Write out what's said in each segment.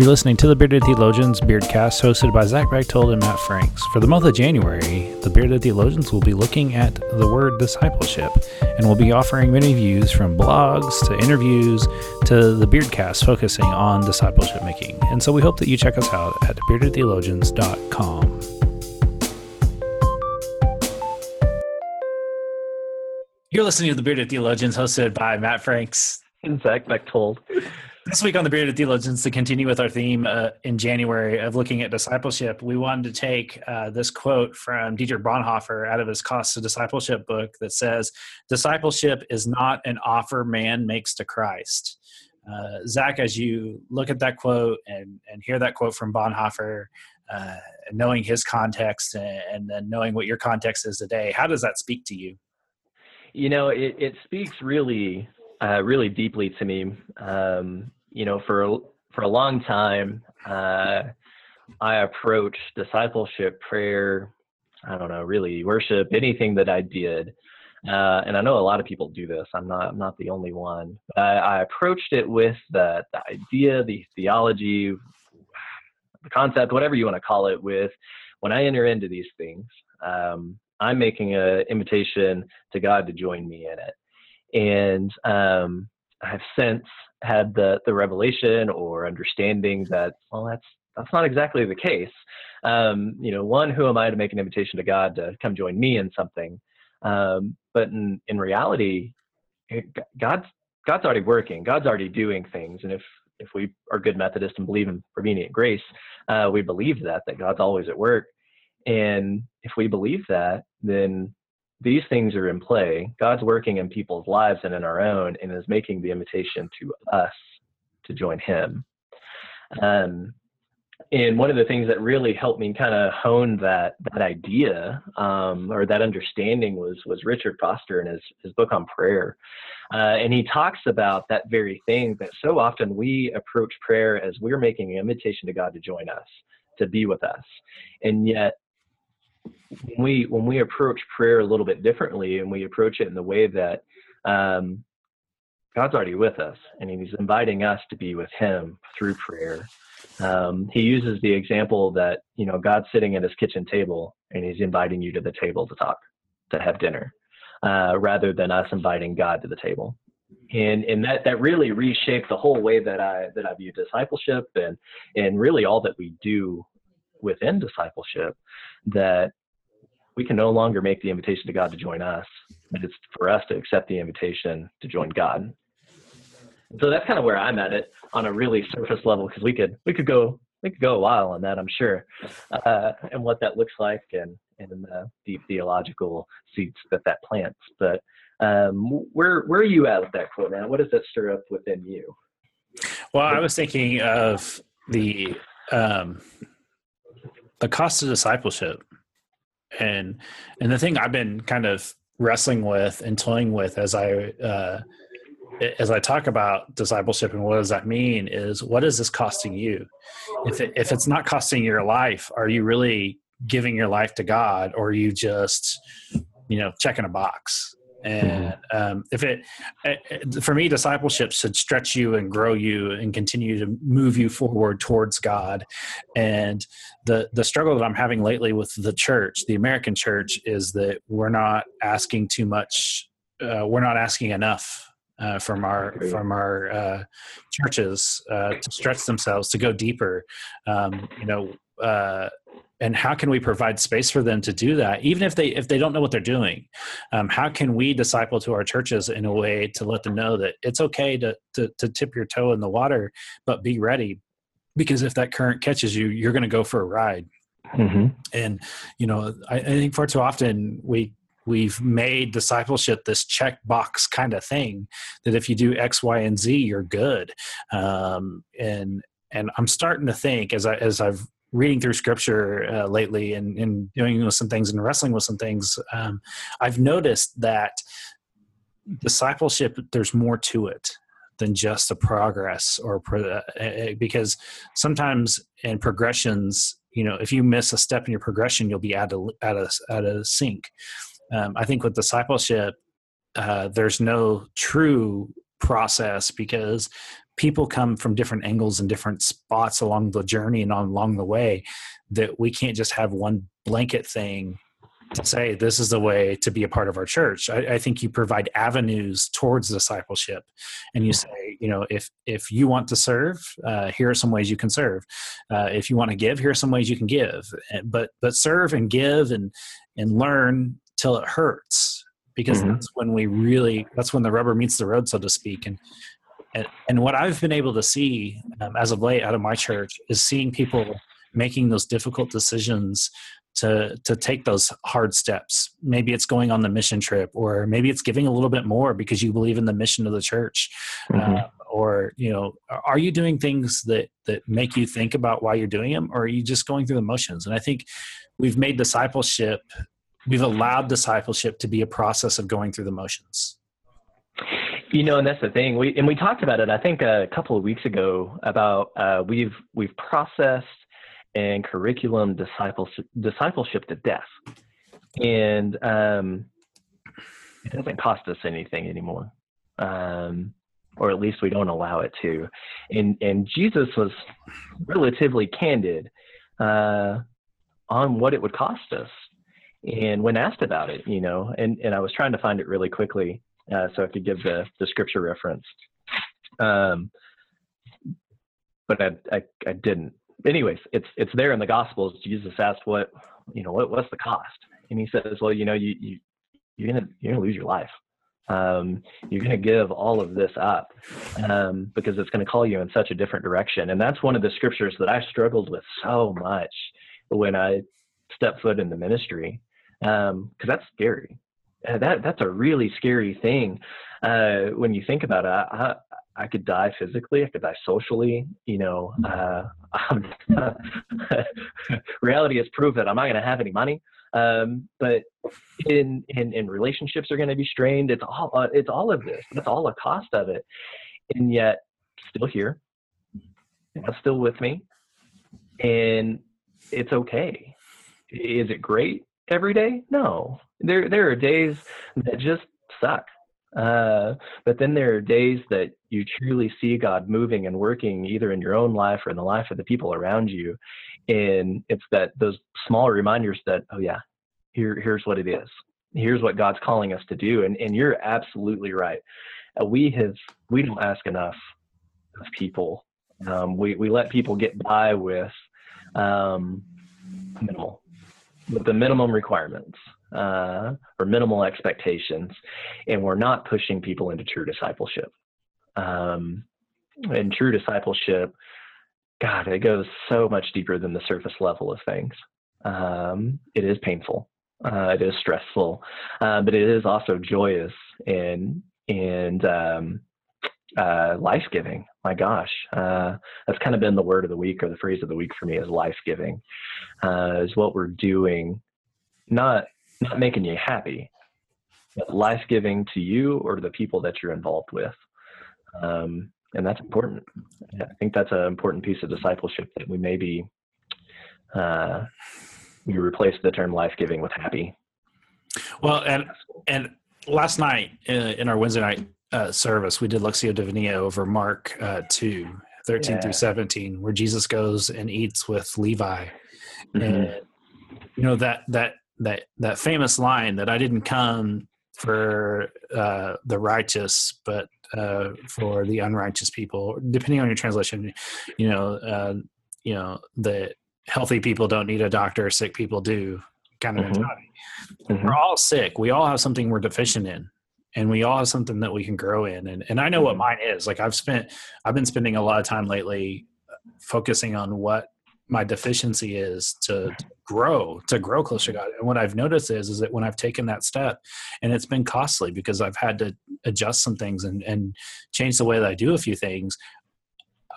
You're listening to the Bearded Theologians Beardcast, hosted by Zach Bechtold and Matt Franks. For the month of January, the Bearded Theologians will be looking at the word discipleship, and we'll be offering many views from blogs to interviews to the Beardcast focusing on discipleship making. And so we hope that you check us out at beardedtheologians.com. You're listening to the Bearded Theologians, hosted by Matt Franks and Zach Bechtold. This week on the Bearded Theologians, to continue with our theme uh, in January of looking at discipleship, we wanted to take uh, this quote from Dietrich Bonhoeffer out of his Cost of Discipleship book that says, Discipleship is not an offer man makes to Christ. Uh, Zach, as you look at that quote and, and hear that quote from Bonhoeffer, uh, knowing his context and, and then knowing what your context is today, how does that speak to you? You know, it, it speaks really, uh, really deeply to me. Um, you know, for for a long time, uh, I approached discipleship, prayer, I don't know, really worship, anything that I did. Uh, and I know a lot of people do this. I'm not. I'm not the only one. I, I approached it with the, the idea, the theology, the concept, whatever you want to call it. With when I enter into these things, um, I'm making an invitation to God to join me in it. And um, I've since had the the revelation or understanding that well that's that's not exactly the case. Um, you know one who am i to make an invitation to god to come join me in something? Um, but in in reality god's god's already working. God's already doing things. And if if we are good methodists and believe in prevenient grace uh, we believe that that god's always at work. And if we believe that then these things are in play. God's working in people's lives and in our own, and is making the invitation to us to join Him. Um, and one of the things that really helped me kind of hone that that idea um, or that understanding was was Richard Foster in his his book on prayer, uh, and he talks about that very thing that so often we approach prayer as we're making an invitation to God to join us, to be with us, and yet when we when we approach prayer a little bit differently and we approach it in the way that um, God's already with us and He's inviting us to be with Him through prayer. Um, he uses the example that you know God's sitting at His kitchen table and He's inviting you to the table to talk, to have dinner, uh, rather than us inviting God to the table. And and that that really reshaped the whole way that I that I view discipleship and and really all that we do within discipleship that we can no longer make the invitation to God to join us, but it's for us to accept the invitation to join God. So that's kind of where I'm at it on a really surface level because we could we could go we could go a while on that I'm sure, uh, and what that looks like and and the deep theological seeds that that plants. But um, where where are you at with that quote, man? What does that stir up within you? Well, I was thinking of the um, the cost of discipleship. And and the thing i've been kind of wrestling with and toying with as i uh, as i talk about discipleship and what does that mean is what is this costing you? If it, if it's not costing your life are you really giving your life to god or are you just you know checking a box and mm-hmm. um, if it eh, eh, for me discipleship should stretch you and grow you and continue to move you forward towards god. And the the struggle that i'm having lately with the church the american church is that we're not asking too much uh, we're not asking enough uh, from our from our uh, churches uh, to stretch themselves to go deeper. Um, you know uh, and how can we provide space for them to do that even if they if they don't know what they're doing? Um, how can we disciple to our churches in a way to let them know that it's okay to, to, to tip your toe in the water but be ready? Because if that current catches you you're going to go for a ride. Mm-hmm. and you know I, I think far too often we we've made discipleship this checkbox kind of thing that if you do x y and z you're good. Um, and and i'm starting to think as i as i've reading through scripture uh, lately and, and doing with some things and wrestling with some things, um, I've noticed that discipleship, there's more to it than just a progress or pro- uh, because sometimes in progressions, you know, if you miss a step in your progression, you'll be out of, out of, out of sync. Um, I think with discipleship, uh, there's no true process because people come from different angles and different spots along the journey and on, along the way that we can't just have one blanket thing to say this is the way to be a part of our church. I, I, think you provide avenues towards discipleship, and you say, you know, if if you want to serve, uh, here are some ways you can serve. Uh, if you want to give, here are some ways you can give. But but serve and give and and learn till it hurts because mm-hmm. that's when we really that's when the rubber meets the road, so to speak. And and, and what I've been able to see um, as of late out of my church is seeing people making those difficult decisions to to take those hard steps. Maybe it's going on the mission trip or maybe it's giving a little bit more because you believe in the mission of the church. Mm-hmm. uh, or you know are you doing things that that make you think about why you're doing them or are you just going through the motions? And i think we've made discipleship we've allowed discipleship to be a process of going through the motions you know, and that's the thing. We and we talked about it. I think a couple of weeks ago about uh, we've we've processed and curriculum discipleship, discipleship to death. And um, it doesn't cost us anything anymore. Um, or at least we don't allow it to. And, and Jesus was relatively candid uh, on what it would cost us. And when asked about it, you know, and, and I was trying to find it really quickly uh, so I could give the, the scripture reference. Um, but I, I, I didn't anyways, it's it's there in the Gospels. Jesus asked, "What, you know, what, what's the cost?" And he says, "Well, you know, you, you you're gonna you're gonna lose your life. Um, you're gonna give all of this up um, because it's gonna call you in such a different direction." And that's one of the scriptures that I struggled with so much when I stepped foot in the ministry because um, that's scary. Uh, that that's a really scary thing uh, when you think about it. I, I could die physically, I could die socially. You know, uh, reality has proved that I'm not going to have any money. Um, but in, in in relationships are going to be strained. It's all uh, it's all of this. It's all the cost of it, and yet still here. God's still with me, and it's okay. Is it great every day? No. There there are days that just suck uh, but then there are days that you truly see God moving and working either in your own life or in the life of the people around you. And it's that those small reminders that, oh yeah, here, here's what it is. Here's what God's calling us to do. And, and you're absolutely right. Uh, we have, we don't ask enough of people. Um, we, we let people get by with um, minimal, with the minimum requirements uh, or minimal expectations, and we're not pushing people into true discipleship. Um, and true discipleship, God, it goes so much deeper than the surface level of things. Um, it is painful, uh, it is stressful, uh, but it is also joyous and and um, uh, life giving. My gosh, uh, that's kind of been the word of the week or the phrase of the week for me is life giving. Uh, is what we're doing, not not making you happy, but life giving to you or to the people that you're involved with. Um, and that's important. I think that's an important piece of discipleship that we maybe uh, we replace the term life giving with happy. Well, and and last night in, uh, in our Wednesday night uh, service, we did Lectio Divina over Mark uh, 2, 13 yeah. through 17, where Jesus goes and eats with Levi. Mm-hmm. And, you know, that, that that that famous line that I didn't come for uh, the righteous, but uh, for the unrighteous people, depending on your translation. You know, uh, you know the healthy people don't need a doctor, sick people do. Kind of mm-hmm. mentality. Mm-hmm. We're all sick. We all have something we're deficient in, and we all have something that we can grow in. And and I know mm-hmm. what mine is. Like I've spent, I've been spending a lot of time lately focusing on what my deficiency is to, to, grow to grow closer to god and what i've noticed is is that when i've taken that step and it's been costly because i've had to adjust some things and and change the way that i do a few things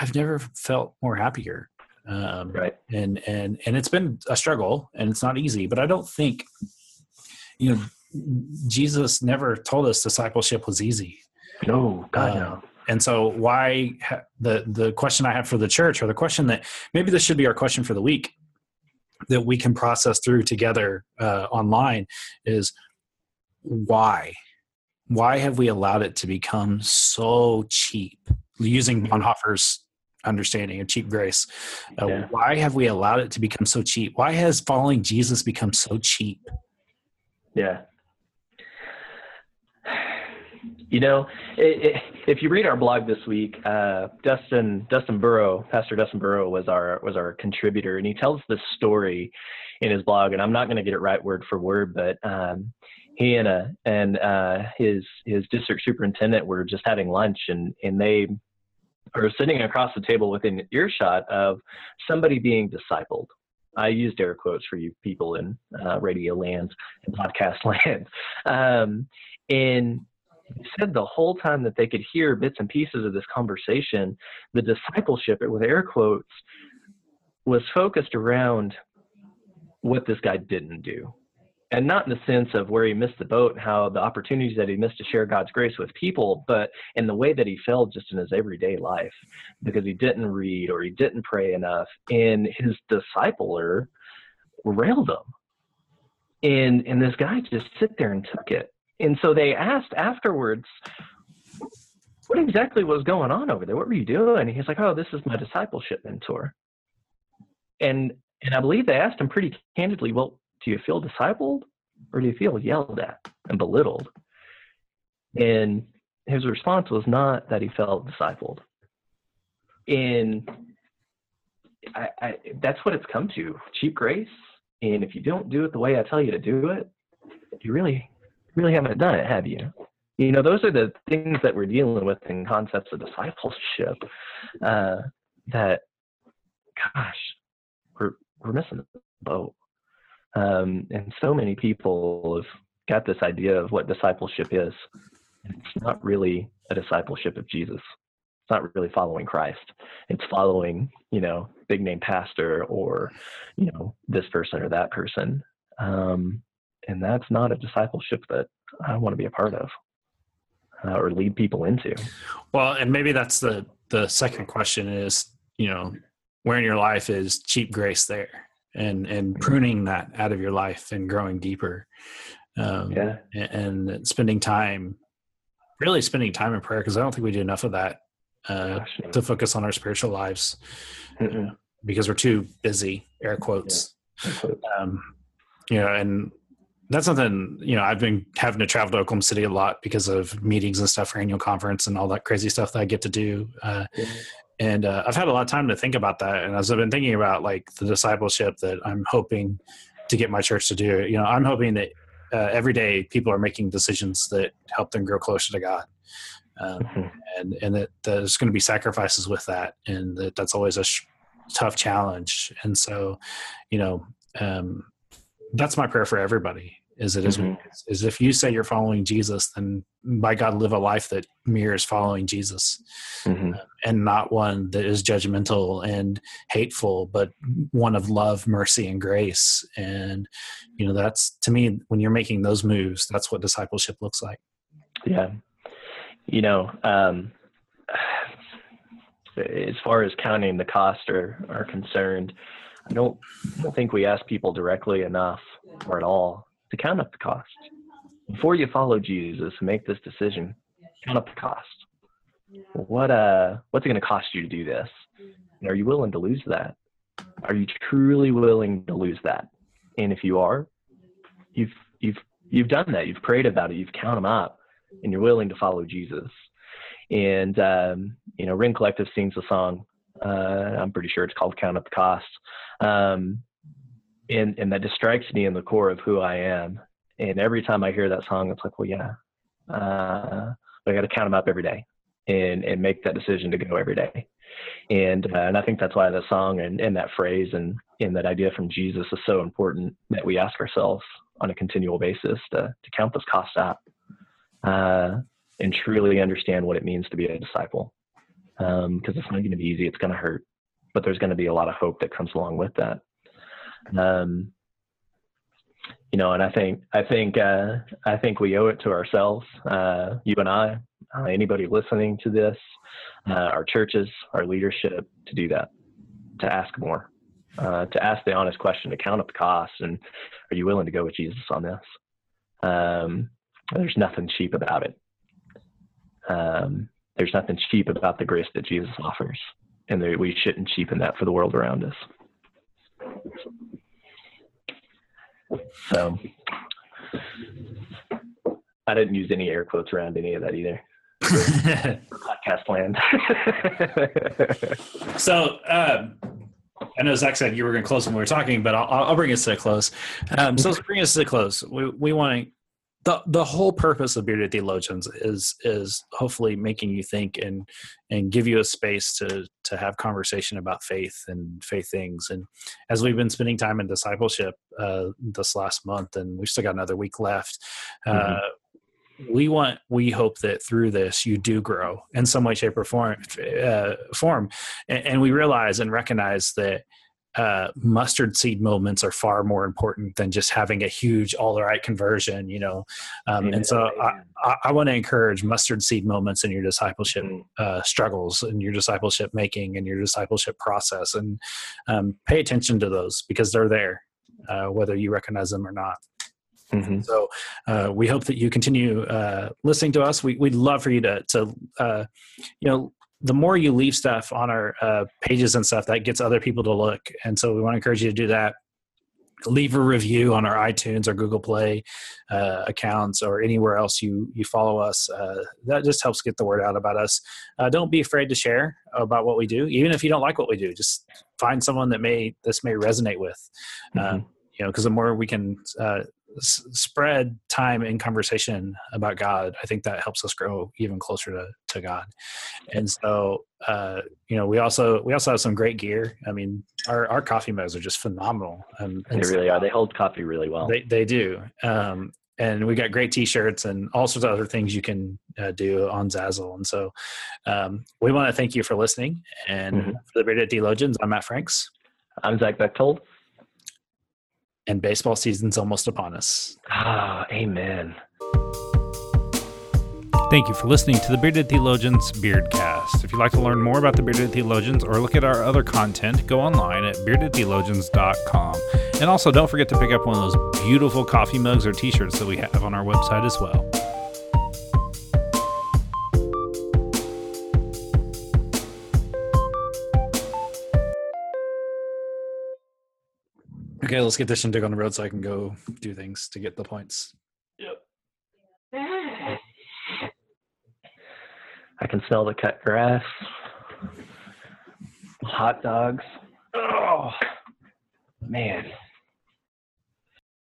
i've never felt more happier um, right and and and it's been a struggle and it's not easy but i don't think you know jesus never told us discipleship was easy no god uh, no and so, why ha- the the question I have for the church, or the question that maybe this should be our question for the week, that we can process through together uh, online, is why? Why have we allowed it to become so cheap? using Bonhoeffer's understanding of cheap grace. Uh, yeah. Why have we allowed it to become so cheap? Why has following Jesus become so cheap? Yeah. You know, it, it, if you read our blog this week, uh, Dustin Dustin Burrow, Pastor Dustin Burrow was our was our contributor, and he tells this story in his blog, and I'm not going to get it right word for word, but um, he and a and uh, his his district superintendent were just having lunch, and and they or sitting across the table within earshot of somebody being discipled. I used air quotes for you people in uh, radio land and podcast land. Um, and said the whole time that they could hear bits and pieces of this conversation, the discipleship, with air quotes, was focused around what this guy didn't do and not in the sense of where he missed the boat, and how the opportunities that he missed to share God's grace with people, but in the way that he felt just in his everyday life because he didn't read or he didn't pray enough. And his discipler railed him. And, and this guy just sit there and took it. And so they asked afterwards, what exactly was going on over there? What were you doing? And he's like, oh, this is my discipleship mentor. And and I believe they asked him pretty candidly, well, do you feel discipled or do you feel yelled at and belittled? And his response was not that he felt discipled. And I, I, that's what it's come to cheap grace. And if you don't do it the way I tell you to do it, you really, really haven't done it, have you? You know, those are the things that we're dealing with in concepts of discipleship. Uh, that, gosh, we're we're missing the boat. Um, and so many people have got this idea of what discipleship is. It's not really a discipleship of Jesus. It's not really following Christ. It's following, you know, big name pastor or, you know, this person or that person. Um, and that's not a discipleship that I want to be a part of uh, or lead people into. Well, and maybe that's the the second question is, you know, where in your life is cheap grace there? and and mm-hmm. pruning that out of your life and growing deeper um, yeah. and, and, spending time really spending time in prayer because i don't think we do enough of that uh, Gosh, to focus on our spiritual lives uh, because we're too busy air quotes yeah. um, you know and that's something you know i've been having to travel to oklahoma city a lot because of meetings and stuff for annual conference and all that crazy stuff that i get to do uh, yeah and uh, I've had a lot of time to think about that. And as I've been thinking about like the discipleship that I'm hoping to get my church to do, you know, I'm hoping that uh, every day people are making decisions that help them grow closer to God, um, mm-hmm. and and that there's going to be sacrifices with that, and that that's always a sh- tough challenge. And so, you know, um, that's my prayer for everybody is it mm-hmm. is, is if you say you're following Jesus, then by God, live a life that mirrors following Jesus mm-hmm. uh, and not one that is judgmental and hateful, but one of love, mercy, and grace. And, you know, that's to me, when you're making those moves, that's what discipleship looks like. Yeah. You know, um, as far as counting the cost are, are concerned, I don't, I don't think we ask people directly enough or at all to count up the cost. Before you follow Jesus and make this decision, count up the cost. What uh what's it gonna cost you to do this? And are you willing to lose that? Are you truly willing to lose that? And if you are, you've you've you've done that. You've prayed about it. You've counted them up, and you're willing to follow Jesus. And um, you know, Rend Collective sings a song. Uh, I'm pretty sure it's called "Count Up the Cost." Um, and and that just strikes me in the core of who I am. And every time I hear that song, it's like, well, yeah, uh, I got to count them up every day, and and make that decision to go every day. And uh, and I think that's why that song and, and that phrase and and that idea from Jesus is so important that we ask ourselves on a continual basis to to count those costs out, uh, and truly understand what it means to be a disciple. Because um, it's not going to be easy; it's going to hurt, but there's going to be a lot of hope that comes along with that. Um, you know, and I think I think uh, I think we owe it to ourselves, uh, you and I, uh, anybody listening to this, uh, our churches, our leadership, to do that, to ask more, uh, to ask the honest question, to count up the costs, and are you willing to go with Jesus on this? Um, there's nothing cheap about it. Um, there's nothing cheap about the grace that Jesus offers, and there, we shouldn't cheapen that for the world around us. So I didn't use any air quotes around any of that either. Podcast land. so um, I know Zach said you were going to close when we were talking, but I'll, I'll bring us to a close. Um, so let's bring us to a close. We, we want to the the whole purpose of bearded theologians is is hopefully making you think and and give you a space to to have conversation about faith and faith things and as we've been spending time in discipleship uh, this last month and we've still got another week left uh, mm-hmm. we want we hope that through this you do grow in some way shape or form uh, form and, and we realize and recognize that uh, mustard seed moments are far more important than just having a huge all right conversion, you know. Um, and so I, I, I want to encourage mustard seed moments in your discipleship mm-hmm. uh, struggles and your discipleship making and your discipleship process, and um, pay attention to those because they're there, uh, whether you recognize them or not. Mm-hmm. So uh, we hope that you continue uh, listening to us. We, would love for you to, to uh, you know, the more you leave stuff on our uh, pages and stuff, that gets other people to look. And so we want to encourage you to do that. Leave a review on our iTunes or Google Play uh, accounts or anywhere else you you follow us. Uh, that just helps get the word out about us. Uh, don't be afraid to share about what we do, even if you don't like what we do. Just find someone that may this may resonate with. Uh, mm-hmm. you know, because the more we can uh, spread time in conversation about God, I think that helps us grow even closer to, to God. And so, uh, you know, we also we also have some great gear. I mean, our, our coffee mugs are just phenomenal. and they really are. They hold coffee really well. They they do. Um, and we got great T-shirts and all sorts of other things you can uh, do on Zazzle. And so, um, we want to thank you for listening. And mm-hmm. for the Bearded Theologians, I'm Matt Franks. I'm Zach Bechtold and baseball season's almost upon us. Ah, amen. Thank you for listening to the Bearded Theologians Beardcast. If you'd like to learn more about the Bearded Theologians or look at our other content, go online at beardedtheologians.com. And also, don't forget to pick up one of those beautiful coffee mugs or t shirts that we have on our website as well. Okay, let's get this shindig on the road so I can go do things to get the points. Yep. I can smell the cut grass, hot dogs. Oh, man.